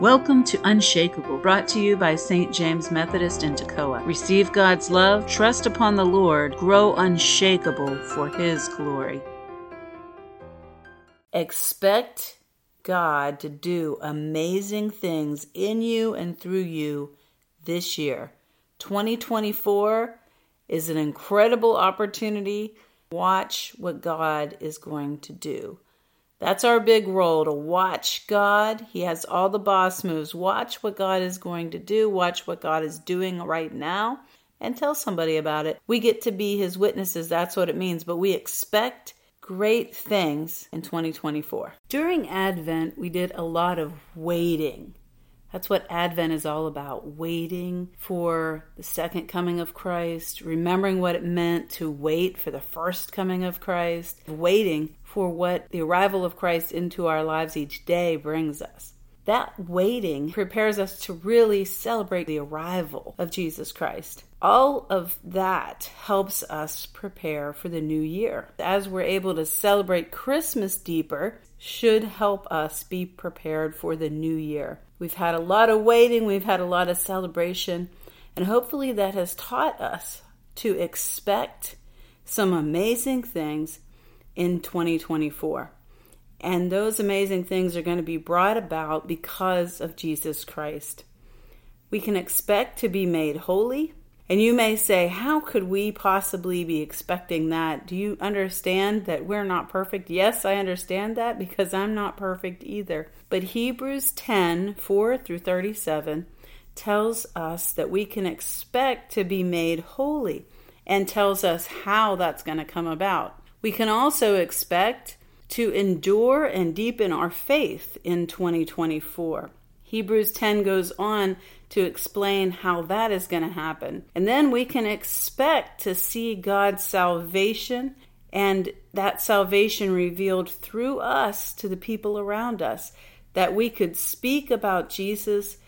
Welcome to Unshakable, brought to you by St. James Methodist in Toccoa. Receive God's love, trust upon the Lord, grow unshakable for His glory. Expect God to do amazing things in you and through you this year. 2024 is an incredible opportunity. Watch what God is going to do. That's our big role to watch God. He has all the boss moves. Watch what God is going to do, watch what God is doing right now, and tell somebody about it. We get to be His witnesses. That's what it means. But we expect great things in 2024. During Advent, we did a lot of waiting. That's what Advent is all about waiting for the second coming of Christ, remembering what it meant to wait for the first coming of Christ, waiting for what the arrival of Christ into our lives each day brings us. That waiting prepares us to really celebrate the arrival of Jesus Christ. All of that helps us prepare for the new year. As we're able to celebrate Christmas deeper, should help us be prepared for the new year. We've had a lot of waiting, we've had a lot of celebration, and hopefully that has taught us to expect some amazing things in 2024. And those amazing things are going to be brought about because of Jesus Christ. We can expect to be made holy. And you may say, How could we possibly be expecting that? Do you understand that we're not perfect? Yes, I understand that because I'm not perfect either. But Hebrews 10 4 through 37 tells us that we can expect to be made holy and tells us how that's going to come about. We can also expect to endure and deepen our faith in 2024. Hebrews 10 goes on to explain how that is going to happen. And then we can expect to see God's salvation and that salvation revealed through us to the people around us. That we could speak about Jesus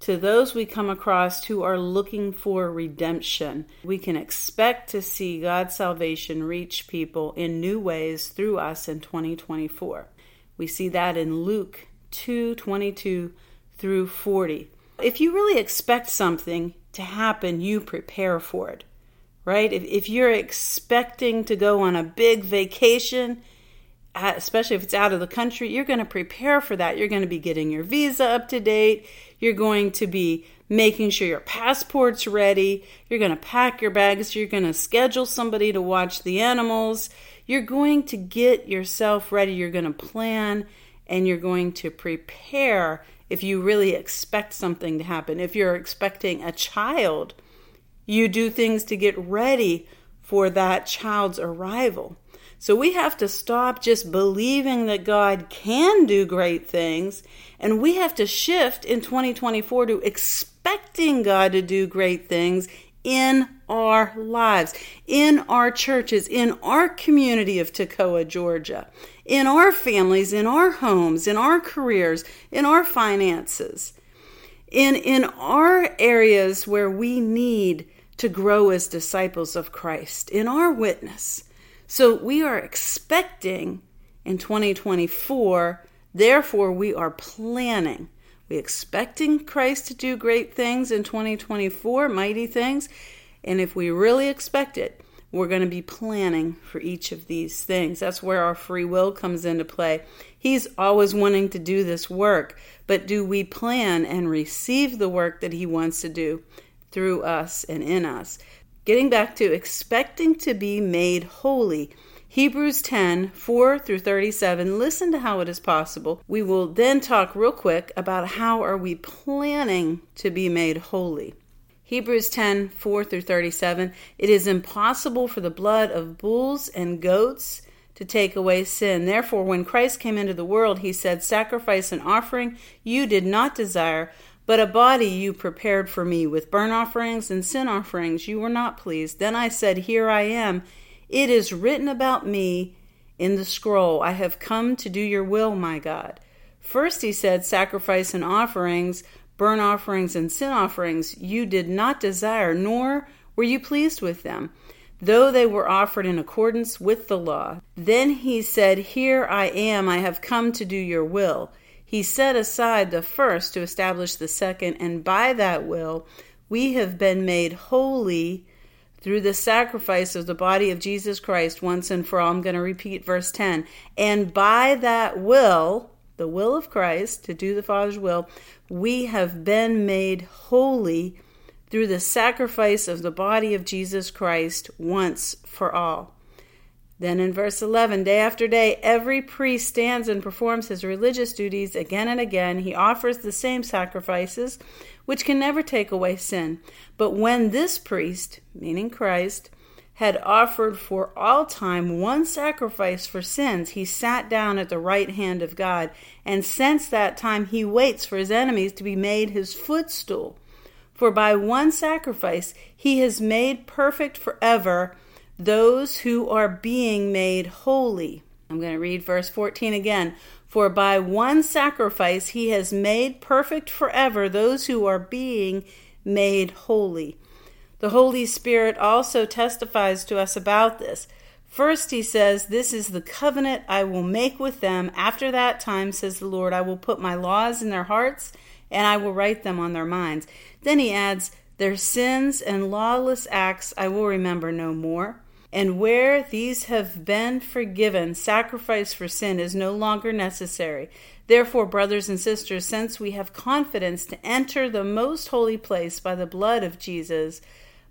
to those we come across who are looking for redemption. We can expect to see God's salvation reach people in new ways through us in 2024. We see that in Luke 2 22 through 40. If you really expect something to happen, you prepare for it, right? If, if you're expecting to go on a big vacation, especially if it's out of the country, you're going to prepare for that. You're going to be getting your visa up to date. You're going to be making sure your passport's ready. You're going to pack your bags. You're going to schedule somebody to watch the animals. You're going to get yourself ready. You're going to plan and you're going to prepare if you really expect something to happen. If you're expecting a child, you do things to get ready for that child's arrival. So we have to stop just believing that God can do great things, and we have to shift in 2024 to expecting God to do great things in our lives, in our churches, in our community of Toccoa, Georgia, in our families, in our homes, in our careers, in our finances, in, in our areas where we need to grow as disciples of Christ, in our witness. So we are expecting in 2024, therefore, we are planning. We expecting Christ to do great things in 2024, mighty things. And if we really expect it, we're going to be planning for each of these things. That's where our free will comes into play. He's always wanting to do this work, but do we plan and receive the work that He wants to do through us and in us? Getting back to expecting to be made holy. Hebrews 10 4 through 37. Listen to how it is possible. We will then talk real quick about how are we planning to be made holy. Hebrews 10 4 through 37. It is impossible for the blood of bulls and goats to take away sin. Therefore, when Christ came into the world, he said, Sacrifice and offering you did not desire but a body you prepared for me with burnt offerings and sin offerings you were not pleased. Then I said, Here I am. It is written about me in the scroll. I have come to do your will, my God. First he said, Sacrifice and offerings, burnt offerings and sin offerings you did not desire, nor were you pleased with them, though they were offered in accordance with the law. Then he said, Here I am, I have come to do your will. He set aside the first to establish the second, and by that will we have been made holy through the sacrifice of the body of Jesus Christ once and for all. I'm going to repeat verse 10. And by that will, the will of Christ, to do the Father's will, we have been made holy through the sacrifice of the body of Jesus Christ once for all. Then in verse 11, day after day, every priest stands and performs his religious duties again and again. He offers the same sacrifices, which can never take away sin. But when this priest, meaning Christ, had offered for all time one sacrifice for sins, he sat down at the right hand of God. And since that time, he waits for his enemies to be made his footstool. For by one sacrifice, he has made perfect forever those who are being made holy. I'm going to read verse 14 again. For by one sacrifice he has made perfect forever those who are being made holy. The Holy Spirit also testifies to us about this. First, he says, This is the covenant I will make with them. After that time, says the Lord, I will put my laws in their hearts and I will write them on their minds. Then he adds, Their sins and lawless acts I will remember no more. And where these have been forgiven, sacrifice for sin is no longer necessary. Therefore, brothers and sisters, since we have confidence to enter the most holy place by the blood of Jesus,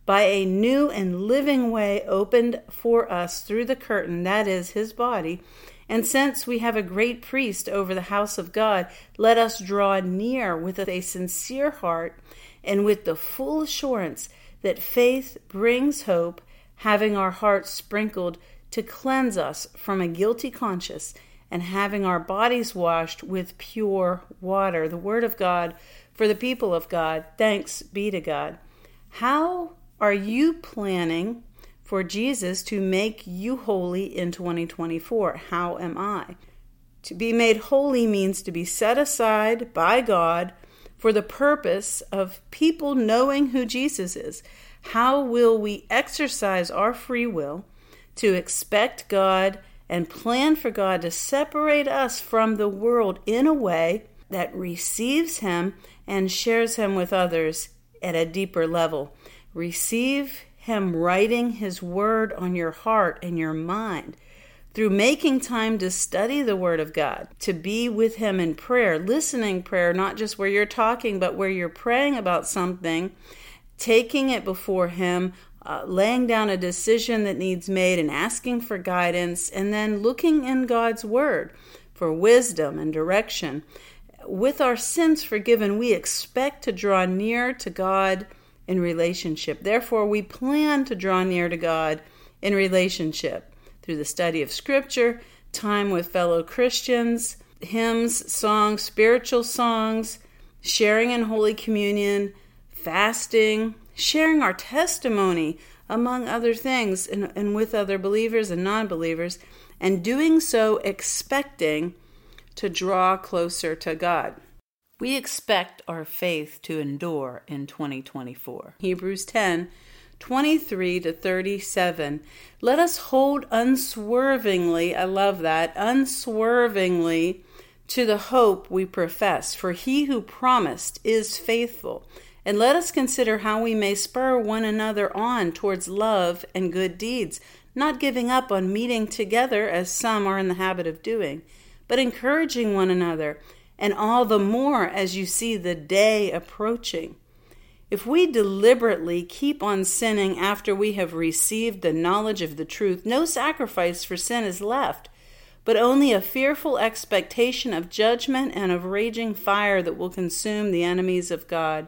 by a new and living way opened for us through the curtain, that is, his body, and since we have a great priest over the house of God, let us draw near with a sincere heart and with the full assurance that faith brings hope having our hearts sprinkled to cleanse us from a guilty conscience, and having our bodies washed with pure water. The Word of God for the people of God. Thanks be to God. How are you planning for Jesus to make you holy in 2024? How am I? To be made holy means to be set aside by God for the purpose of people knowing who Jesus is. How will we exercise our free will to expect God and plan for God to separate us from the world in a way that receives Him and shares Him with others at a deeper level? Receive Him writing His Word on your heart and your mind through making time to study the Word of God, to be with Him in prayer, listening prayer, not just where you're talking, but where you're praying about something taking it before Him, uh, laying down a decision that needs made, and asking for guidance, and then looking in God's Word for wisdom and direction. With our sins forgiven, we expect to draw near to God in relationship. Therefore, we plan to draw near to God in relationship through the study of Scripture, time with fellow Christians, hymns, songs, spiritual songs, sharing in Holy Communion fasting, sharing our testimony, among other things, and, and with other believers and non believers, and doing so expecting to draw closer to God. We expect our faith to endure in 2024. Hebrews 10 23 to 37. Let us hold unswervingly, I love that, unswervingly to the hope we profess, for he who promised is faithful. And let us consider how we may spur one another on towards love and good deeds, not giving up on meeting together as some are in the habit of doing, but encouraging one another, and all the more as you see the day approaching. If we deliberately keep on sinning after we have received the knowledge of the truth, no sacrifice for sin is left, but only a fearful expectation of judgment and of raging fire that will consume the enemies of God.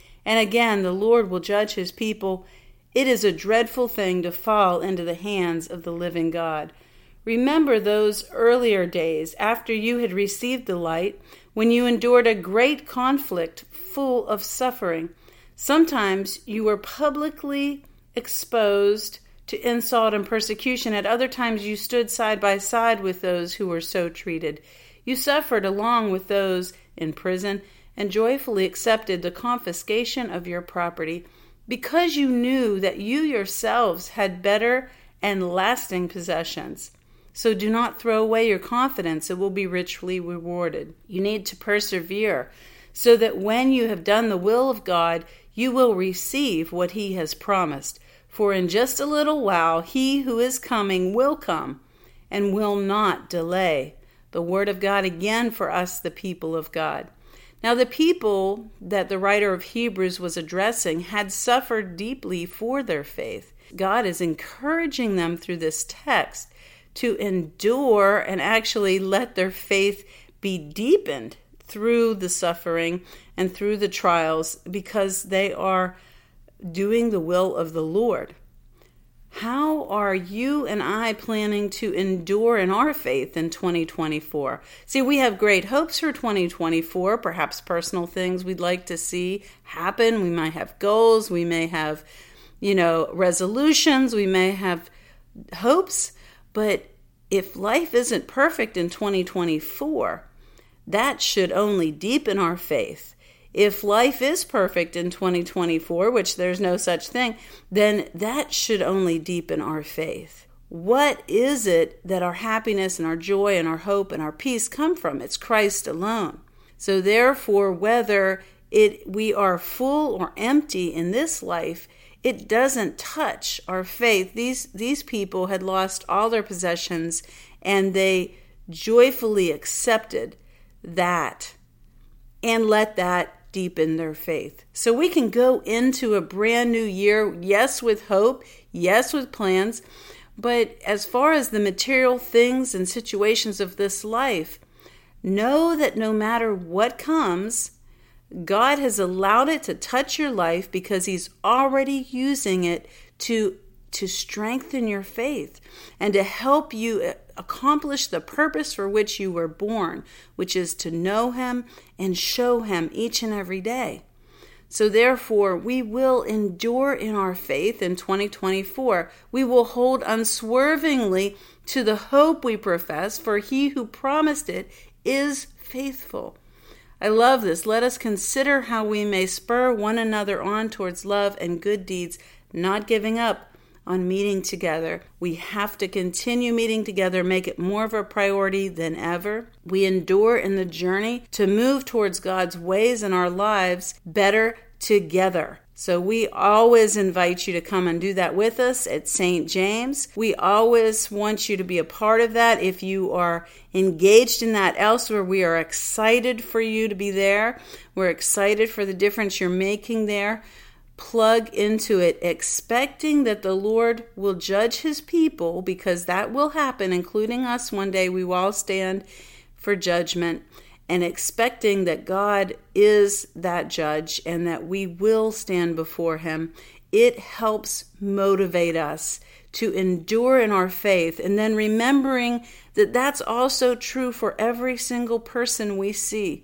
And again, the Lord will judge his people. It is a dreadful thing to fall into the hands of the living God. Remember those earlier days after you had received the light when you endured a great conflict full of suffering. Sometimes you were publicly exposed to insult and persecution. At other times, you stood side by side with those who were so treated. You suffered along with those in prison and joyfully accepted the confiscation of your property because you knew that you yourselves had better and lasting possessions. So do not throw away your confidence, it will be richly rewarded. You need to persevere so that when you have done the will of God, you will receive what He has promised. For in just a little while, He who is coming will come and will not delay. The Word of God again for us, the people of God. Now, the people that the writer of Hebrews was addressing had suffered deeply for their faith. God is encouraging them through this text to endure and actually let their faith be deepened through the suffering and through the trials because they are doing the will of the Lord. How are you and I planning to endure in our faith in 2024? See, we have great hopes for 2024, perhaps personal things we'd like to see happen. We might have goals, we may have, you know, resolutions, we may have hopes, but if life isn't perfect in 2024, that should only deepen our faith if life is perfect in 2024, which there's no such thing, then that should only deepen our faith. What is it that our happiness and our joy and our hope and our peace come from? It's Christ alone. So therefore, whether it we are full or empty in this life, it doesn't touch our faith. These these people had lost all their possessions and they joyfully accepted that and let that deepen their faith. So we can go into a brand new year, yes, with hope, yes, with plans, but as far as the material things and situations of this life, know that no matter what comes, God has allowed it to touch your life because He's already using it to to strengthen your faith and to help you accomplish the purpose for which you were born, which is to know Him and show Him each and every day. So, therefore, we will endure in our faith in 2024. We will hold unswervingly to the hope we profess, for He who promised it is faithful. I love this. Let us consider how we may spur one another on towards love and good deeds, not giving up on meeting together. We have to continue meeting together, make it more of a priority than ever. We endure in the journey to move towards God's ways in our lives better together. So we always invite you to come and do that with us at St. James. We always want you to be a part of that. If you are engaged in that elsewhere, we are excited for you to be there. We're excited for the difference you're making there plug into it, expecting that the Lord will judge his people, because that will happen, including us one day. We will all stand for judgment, and expecting that God is that judge and that we will stand before him. It helps motivate us to endure in our faith, and then remembering that that's also true for every single person we see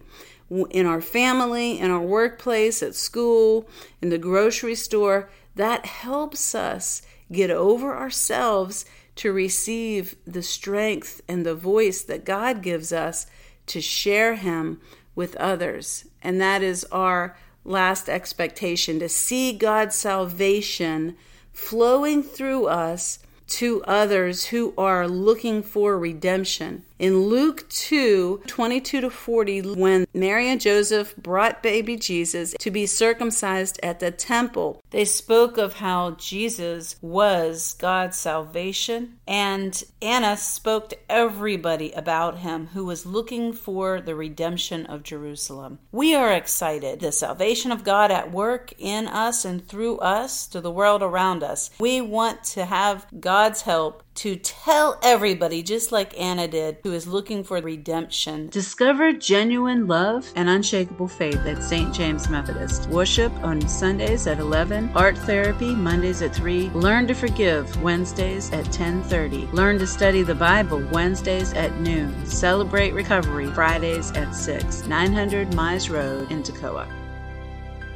in our family, in our workplace, at school, in the grocery store, that helps us get over ourselves to receive the strength and the voice that God gives us to share Him with others. And that is our last expectation to see God's salvation flowing through us to others who are looking for redemption. In Luke 2 22 to 40, when Mary and Joseph brought baby Jesus to be circumcised at the temple, they spoke of how Jesus was God's salvation. And Anna spoke to everybody about him who was looking for the redemption of Jerusalem. We are excited. The salvation of God at work in us and through us to the world around us. We want to have God's help to tell everybody, just like Anna did, who is looking for redemption. Discover genuine love and unshakable faith at St. James Methodist. Worship on Sundays at 11, art therapy Mondays at 3, learn to forgive Wednesdays at 10:30, learn to study the Bible Wednesdays at noon, celebrate recovery Fridays at 6, 900 Mize Road in Toccoa.